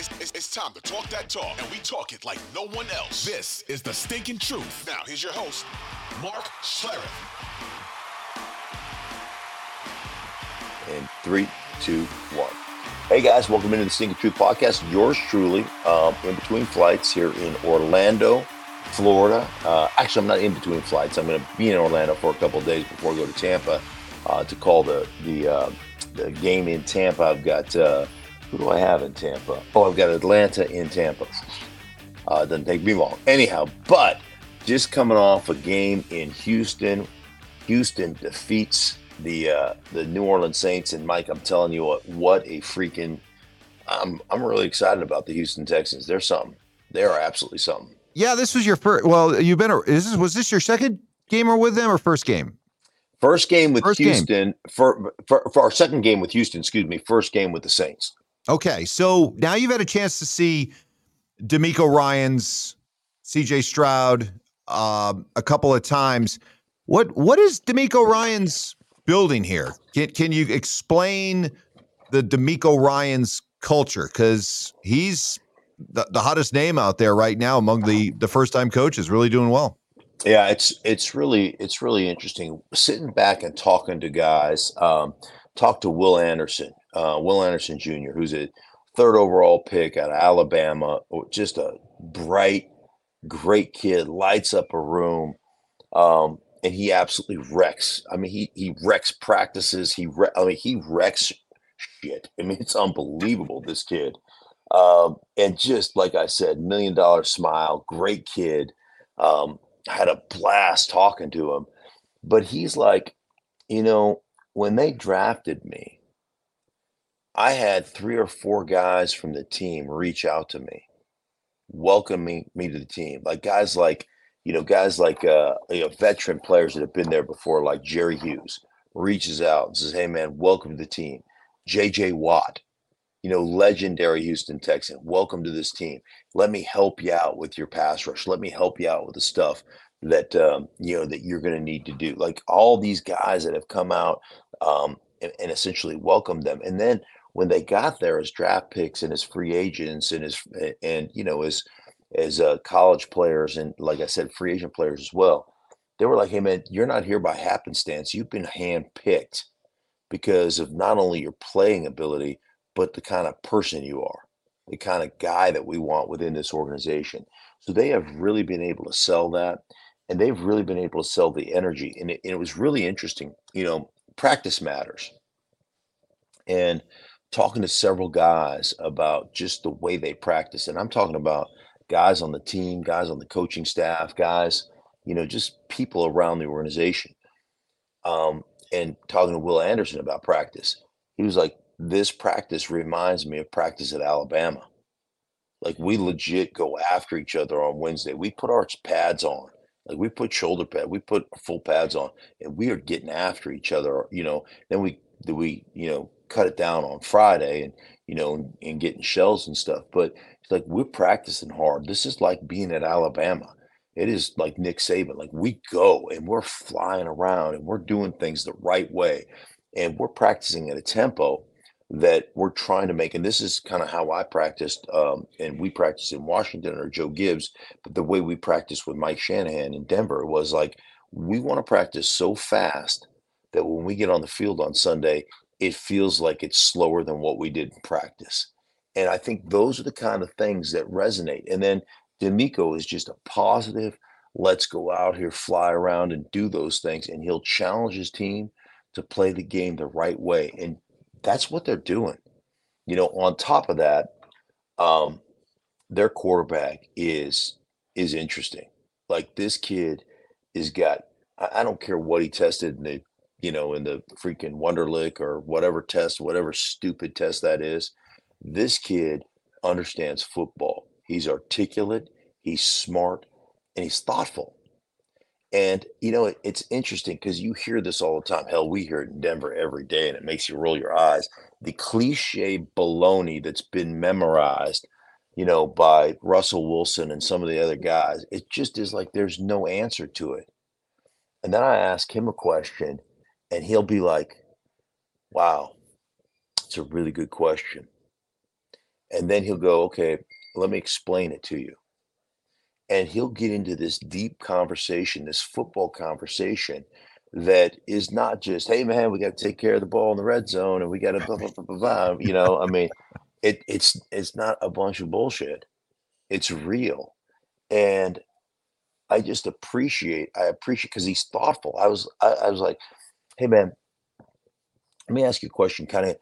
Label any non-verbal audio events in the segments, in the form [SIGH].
It's, it's, it's time to talk that talk, and we talk it like no one else. This is the Stinkin' Truth. Now, here's your host, Mark Schlereth. In three, two, one. Hey guys, welcome into the Stinkin' Truth podcast. Yours truly, um, in between flights here in Orlando, Florida. Uh, actually, I'm not in between flights. I'm going to be in Orlando for a couple days before I go to Tampa uh, to call the the, uh, the game in Tampa. I've got uh, who do I have in Tampa? Oh, I've got Atlanta in Tampa. Uh, doesn't take me long. Anyhow, but just coming off a game in Houston. Houston defeats the uh, the New Orleans Saints, and Mike, I'm telling you what, what a freaking! I'm I'm really excited about the Houston Texans. They're something. They are absolutely something. Yeah, this was your first. Well, you've been. Is this was this your second gamer with them or first game? First game with First game. Houston for, for for our second game with Houston. Excuse me. First game with the Saints. Okay, so now you've had a chance to see DeMeco Ryans, C.J. Stroud, um, a couple of times. What what is DeMeco Ryans building here? Can can you explain the DeMeco Ryans culture? Because he's the, the hottest name out there right now among the the first time coaches, really doing well. Yeah, it's it's really it's really interesting sitting back and talking to guys. Um, talk to Will Anderson, uh, Will Anderson Jr., who's a third overall pick out of Alabama, just a bright, great kid, lights up a room, um, and he absolutely wrecks. I mean, he he wrecks practices. He wre- I mean, he wrecks shit. I mean, it's unbelievable. This kid, um, and just like I said, million dollar smile, great kid. Um, had a blast talking to him, but he's like, you know, when they drafted me, I had three or four guys from the team reach out to me, welcoming me to the team. Like guys like, you know, guys like uh, you know, veteran players that have been there before, like Jerry Hughes, reaches out and says, Hey man, welcome to the team. JJ Watt, you know, legendary Houston Texan, welcome to this team. Let me help you out with your pass rush. Let me help you out with the stuff that um, you know that you're going to need to do. Like all these guys that have come out um, and, and essentially welcomed them, and then when they got there as draft picks and as free agents and as and you know as as uh, college players and like I said, free agent players as well, they were like, "Hey man, you're not here by happenstance. You've been handpicked because of not only your playing ability, but the kind of person you are, the kind of guy that we want within this organization." So they have really been able to sell that and they've really been able to sell the energy and it, and it was really interesting you know practice matters and talking to several guys about just the way they practice and i'm talking about guys on the team guys on the coaching staff guys you know just people around the organization um, and talking to will anderson about practice. He was like this practice reminds me of practice at alabama. Like we legit go after each other on wednesday. We put our pads on. Like we put shoulder pad, we put full pads on, and we are getting after each other. You know, then we we you know cut it down on Friday and you know and, and getting shells and stuff. But it's like we're practicing hard. This is like being at Alabama. It is like Nick Saban. Like we go and we're flying around and we're doing things the right way, and we're practicing at a tempo that we're trying to make. And this is kind of how I practiced, um, and we practiced in Washington or Joe Gibbs. But the way we practiced with Mike Shanahan in Denver was like we want to practice so fast that when we get on the field on Sunday, it feels like it's slower than what we did in practice. And I think those are the kind of things that resonate. And then DeMeco is just a positive. Let's go out here, fly around, and do those things. And he'll challenge his team to play the game the right way. And that's what they're doing. You know, on top of that, um, their quarterback is is interesting. Like this kid is got I, I don't care what he tested in the you know in the freaking Wonderlic or whatever test, whatever stupid test that is. This kid understands football. He's articulate, he's smart, and he's thoughtful. And you know, it, it's interesting because you hear this all the time. Hell, we hear it in Denver every day, and it makes you roll your eyes. The cliche baloney that's been memorized, you know, by Russell Wilson and some of the other guys. It just is like there's no answer to it. And then I ask him a question, and he'll be like, "Wow, it's a really good question." And then he'll go, okay, let me explain it to you. And he'll get into this deep conversation, this football conversation that is not just, hey man, we got to take care of the ball in the red zone and we got to blah, blah, blah, blah, blah. You know, I mean, it it's it's not a bunch of bullshit. It's real. And I just appreciate, I appreciate because he's thoughtful. I was I, I was like, hey man, let me ask you a question, kind of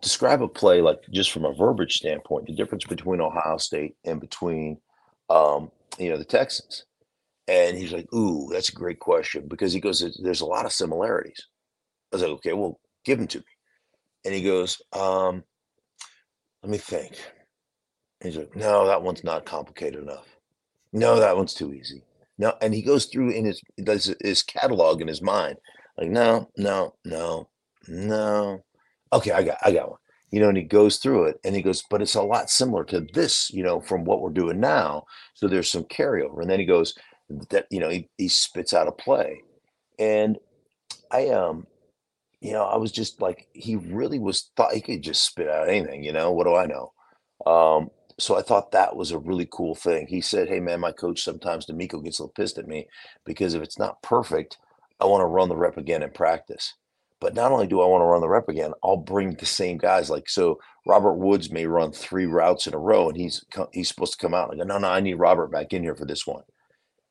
describe a play like just from a verbiage standpoint, the difference between Ohio State and between um, you know, the Texans. And he's like, Ooh, that's a great question because he goes, There's a lot of similarities. I was like, Okay, well, give them to me. And he goes, um, Let me think. He's like, No, that one's not complicated enough. No, that one's too easy. No, and he goes through in his does his catalog in his mind, like, no, no, no, no. Okay, I got I got one. You know, and he goes through it and he goes, but it's a lot similar to this, you know, from what we're doing now. So there's some carryover. And then he goes, that you know he, he spits out a play and i um you know i was just like he really was thought he could just spit out anything you know what do i know um so i thought that was a really cool thing he said hey man my coach sometimes DeMeco gets a little pissed at me because if it's not perfect i want to run the rep again in practice but not only do i want to run the rep again i'll bring the same guys like so robert woods may run three routes in a row and he's he's supposed to come out and go no no i need robert back in here for this one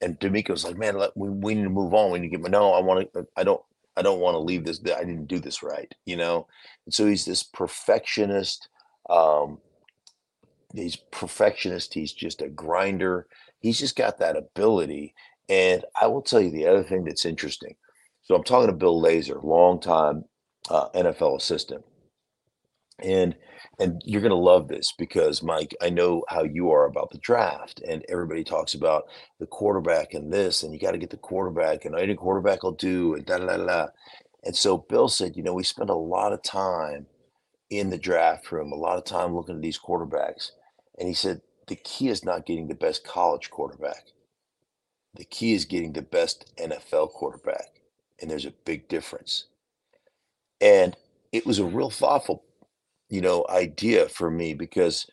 and DeMeco's like, man, let, we, we need to move on. We need to get, no, I want to, I don't, I don't want to leave this. I didn't do this right, you know? And so he's this perfectionist. Um, he's perfectionist. He's just a grinder. He's just got that ability. And I will tell you the other thing that's interesting. So I'm talking to Bill Lazor, longtime uh, NFL assistant. And and you're going to love this because Mike, I know how you are about the draft, and everybody talks about the quarterback and this, and you got to get the quarterback, and any quarterback will do, and da da da da. And so Bill said, you know, we spend a lot of time in the draft room, a lot of time looking at these quarterbacks, and he said the key is not getting the best college quarterback. The key is getting the best NFL quarterback, and there's a big difference. And it was a mm-hmm. real thoughtful you know, idea for me because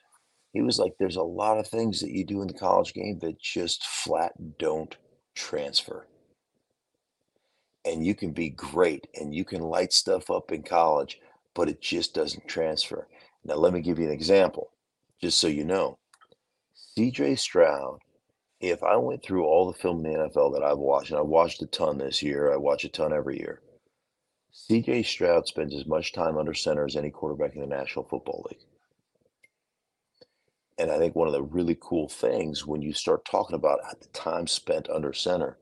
he was like, there's a lot of things that you do in the college game that just flat don't transfer. And you can be great and you can light stuff up in college, but it just doesn't transfer. Now, let me give you an example, just so you know. CJ Stroud, if I went through all the film in the NFL that I've watched, and I've watched a ton this year, I watch a ton every year. CJ Stroud spends as much time under center as any quarterback in the National Football League. And I think one of the really cool things when you start talking about the time spent under center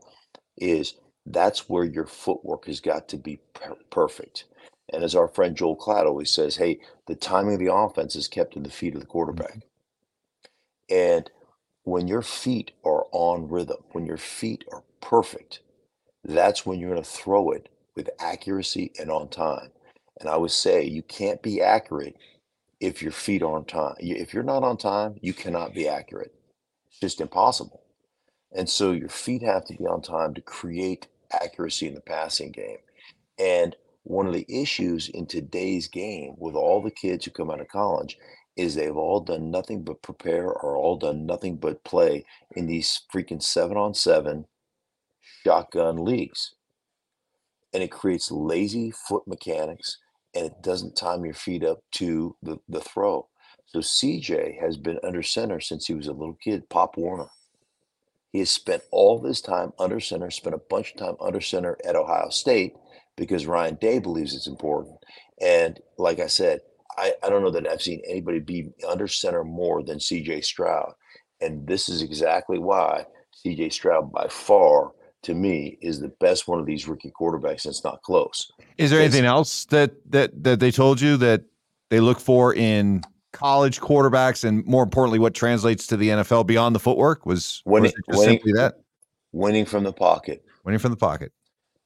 is that's where your footwork has got to be per- perfect. And as our friend Joel Klatt always says, hey, the timing of the offense is kept in the feet of the quarterback. Mm-hmm. And when your feet are on rhythm, when your feet are perfect, that's when you're going to throw it with accuracy and on time. And I would say you can't be accurate if your feet are on time. If you're not on time, you cannot be accurate. It's just impossible. And so your feet have to be on time to create accuracy in the passing game. And one of the issues in today's game with all the kids who come out of college is they've all done nothing but prepare or all done nothing but play in these freaking seven on seven shotgun leagues and it creates lazy foot mechanics and it doesn't time your feet up to the, the throw. So CJ has been under center since he was a little kid, Pop Warner. He has spent all this time under center, spent a bunch of time under center at Ohio State because Ryan Day believes it's important. And like I said, I, I don't know that I've seen anybody be under center more than CJ Stroud. And this is exactly why CJ Stroud by far to me is the best one of these rookie quarterbacks. It's not close. Is there anything else that that that they told you that they look for in college quarterbacks, and more importantly, what translates to the NFL beyond the footwork? Was winning, was winning, simply that winning from the pocket, winning from the pocket,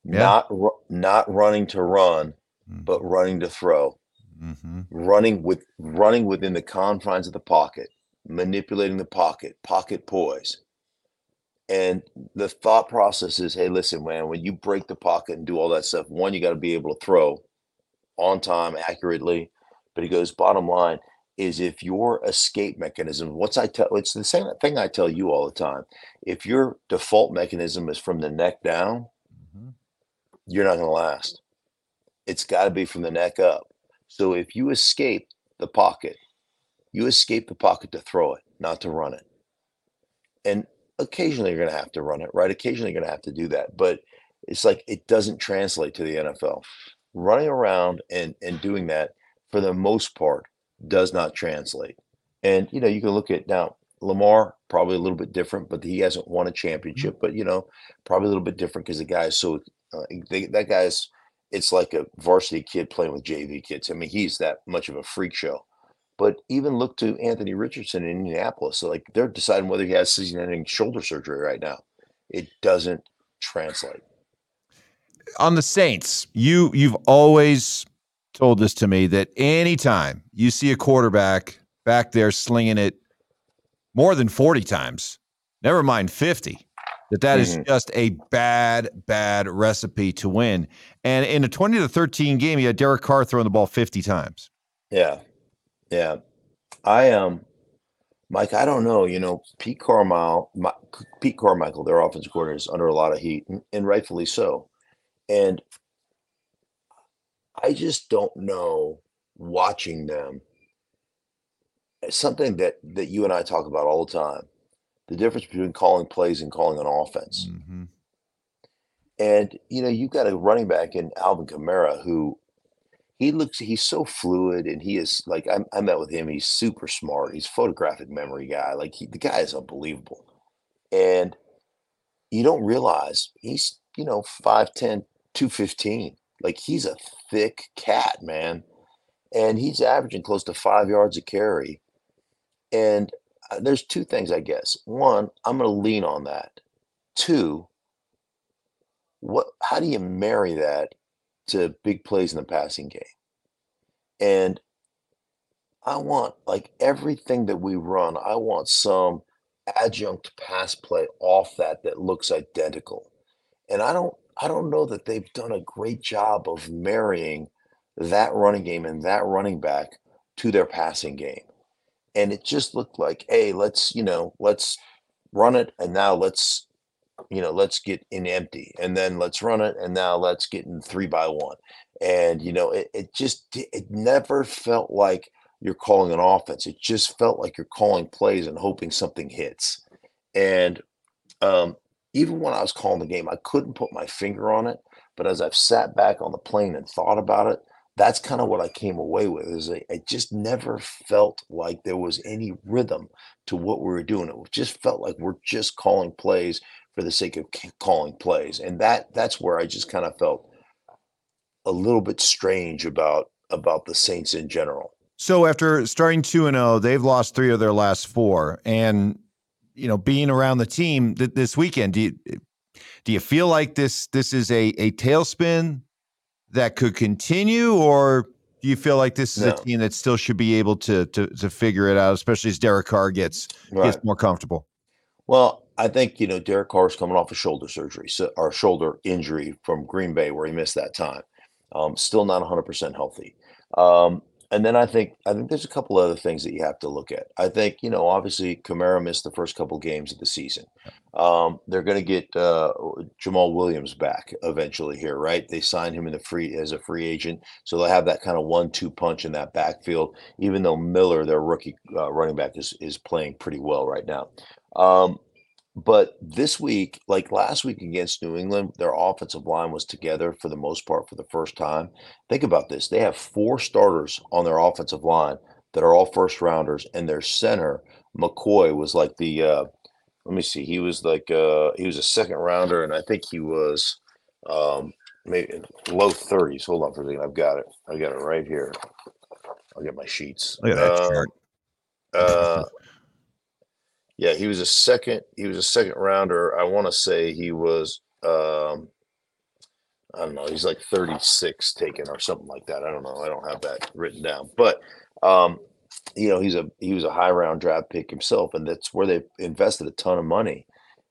yeah. not not running to run, mm-hmm. but running to throw, mm-hmm. running with running within the confines of the pocket, manipulating the pocket, pocket poise and the thought process is, hey, listen, man, when you break the pocket and do all that stuff, one, you got to be able to throw on time, accurately. But he goes, bottom line, is if your escape mechanism, what's I tell it's the same thing I tell you all the time. If your default mechanism is from the neck down, mm-hmm. you're not going to last. It's got to be from the neck up. So if you escape the pocket, you escape the pocket to throw it, not to run it. And occasionally you're going to have to run it, right? Occasionally you're going to have to do that, but it's like it doesn't translate to the NFL. Running around and and doing that for the most part does not translate. And you know, you can look at now Lamar probably a little bit different, but he hasn't won a mm-hmm. championship. But you know, probably a little bit different because the guy is so uh, they, that guy's it's like a varsity kid playing with JV kids. I mean, he's that much of a freak show. But even look to Anthony Richardson in Indianapolis. So like they're deciding whether he has season-ending shoulder surgery right now. It doesn't translate. On the Saints, you you've always told this to me that anytime you see a quarterback back there slinging it more than 40 times, never mind 50, that that mm-hmm. is just a bad, bad recipe to win. And in a 20 to 13 game, you had Derek Carr throwing the ball 50 times. Yeah. Yeah. I um Mike, I don't know. You know, Pete Carmichael, my, Pete Carmichael, their offensive coordinator, is under a lot of heat, and, and rightfully so. And I just don't know watching them. It's something that that you and I talk about all the time. The difference between calling plays and calling an offense. Mm-hmm. And you know, you've got a running back in Alvin Kamara who he looks he's so fluid and he is like I, I met with him he's super smart he's photographic memory guy like he, the guy is unbelievable and you don't realize he's you know 5'10 215 like he's a thick cat, man. And he's averaging close to five yards a carry. And Uh, there's two things, I guess. One, I'm going to lean on that. Two, what? How do you marry that to big plays in the passing game? And I want like everything that we run. I want some adjunct pass play off that that looks identical. And I don't I don't know that they've done a great job of marrying that running game and that running back to their passing game. And it just looked like, hey, let's, you know, let's run it and now let's, you know, let's get in empty and then let's run it and now let's get in three by one. And, you know, it, it just, it never felt like you're calling an offense. It just felt like you're calling plays and hoping something hits. And um, even when I was calling the game, I couldn't put my finger on it. But as I've sat back on the plane and thought about it, that's kind of what I came away with. Is I, I just never felt like there was any rhythm to what we were doing. It just felt like we're just calling plays for the sake of calling plays, and that that's where I just kind of felt a little bit strange about about the Saints in general. So after starting two and zero, oh, they've lost three of their last four, and you know, being around the team th- this weekend, do you do you feel like this this is a a tailspin that could continue, or do you feel like this is no. a team that still should be able to to to figure it out, especially as Derek Carr gets right. gets more comfortable? Well, I think you know Derek Carr is coming off a shoulder surgery, so, or shoulder injury from Green Bay, where he missed that time. Um, still not 100 percent healthy. Um, and then I think I think there's a couple other things that you have to look at. I think you know obviously Kamara missed the first couple games of the season. Um, they're going to get uh, Jamaal Williams back eventually here, right? They signed him in the free as a free agent, so they'll have that kind of one-two punch in that backfield. Even though Miller, their rookie uh, running back, is is playing pretty well right now. Um, but this week, like last week against New England, their offensive line was together for the most part for the first time. Think about this. They have four starters on their offensive line that are all first rounders, and their center, McCoy, was like the uh, let me see, he was like uh he was a second rounder, and I think he was um maybe low 30s. Hold on for a second. I've got it. I got it right here. I'll get my sheets. Look at that chart. Uh yeah, he was a second. He was a second rounder. I want to say he was. Um, I don't know. He's like 36 taken or something like that. I don't know. I don't have that written down. But um, you know, he's a he was a high round draft pick himself, and that's where they invested a ton of money.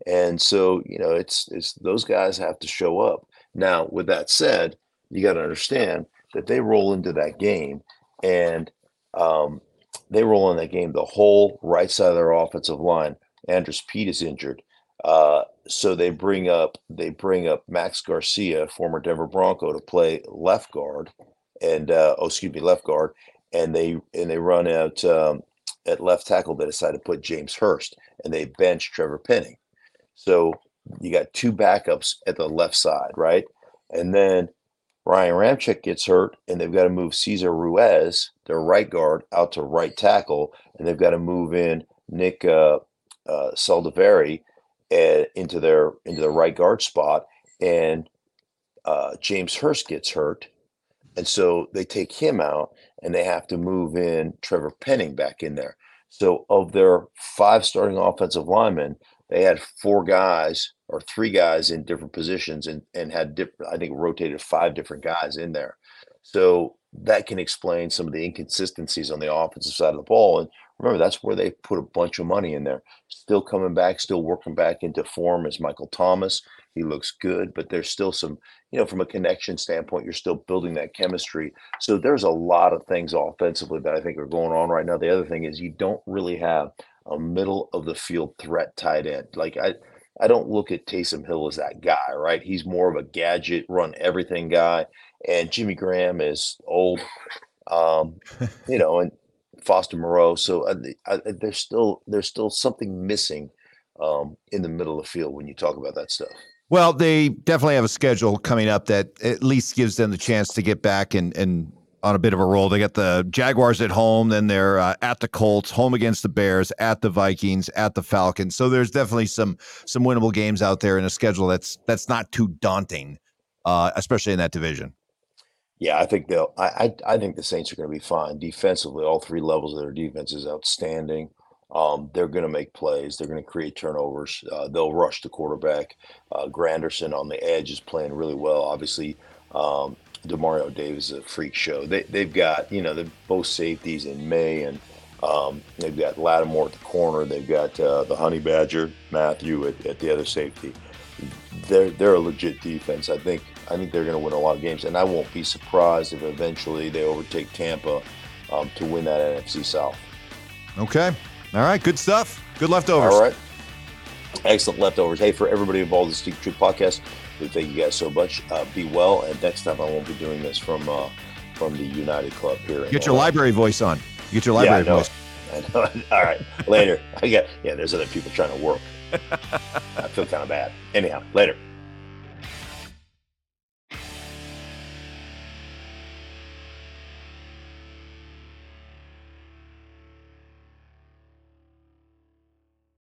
And so, you know, it's it's those guys have to show up. Now, with that said, you got to understand that they roll into that game, and um, they roll in that game. The whole right side of their offensive line, Andrus Peat is injured. Uh, so they bring up they bring up Max Garcia, former Denver Bronco, to play left guard, and uh, oh, excuse me, left guard, and they and they run out um, at left tackle. They decide to put James Hurst, and they bench Trevor Penning. So you got two backups at the left side, right? And then Ryan Ramczyk gets hurt, and they've got to move Cesar Ruiz, their right guard, out to right tackle, and they've got to move in Nick uh, uh, Saldiveri uh, into their into the right guard spot, and uh, James Hurst gets hurt, and so they take him out, and they have to move in Trevor Penning back in there. So of their five starting offensive linemen, they had four guys or three guys in different positions and, and had different, I think rotated five different guys in there. So that can explain some of the inconsistencies on the offensive side of the ball. And remember, that's where they put a bunch of money in there. Still coming back, still working back into form is Michael Thomas. He looks good, but there's still some, you know, from a connection standpoint, you're still building that chemistry. So there's a lot of things offensively that I think are going on right now. The other thing is you don't really have a middle of the field threat tight end. Like I, I don't look at Taysom Hill as that guy, right? He's more of a gadget, run everything guy, and Jimmy Graham is old, um, [LAUGHS] you know, and Foster Moreau. So I, I, there's still there's still something missing um, in the middle of the field when you talk about that stuff. Well, they definitely have a schedule coming up that at least gives them the chance to get back and and on a bit of a roll. They got the Jaguars at home, then they're uh, at the Colts, home against the Bears, at the Vikings, at the Falcons. So there's definitely some some winnable games out there in a schedule that's that's not too daunting, uh, especially in that division. Yeah, I think they'll. I I, I think the Saints are going to be fine defensively. All three levels of their defense is outstanding. Um, they're going to make plays. They're going to create turnovers. Uh, they'll rush the quarterback. Uh, Granderson on the edge is playing really well. Obviously, um, Demario Davis is a freak show. They they've got you know they're both safeties in May and um, they've got Lattimore at the corner. They've got uh, the Honey Badger Mathieu at, at the other safety. They're they're a legit defense. I think I think they're going to win a lot of games, and I won't be surprised if eventually they overtake Tampa um, to win that NFC South. Okay. All right. Good stuff. Good leftovers. All right. Excellent leftovers. Hey, for everybody involved in the Stinkin' Truth podcast, we thank you guys so much. Uh, be well, and next time I won't be doing this from uh, from the United Club here. Get your library voice on. Get your library yeah, voice. I know. [LAUGHS] [LAUGHS] All right, later. I get yeah. There's other people trying to work. [LAUGHS] I feel kind of bad. Anyhow, later.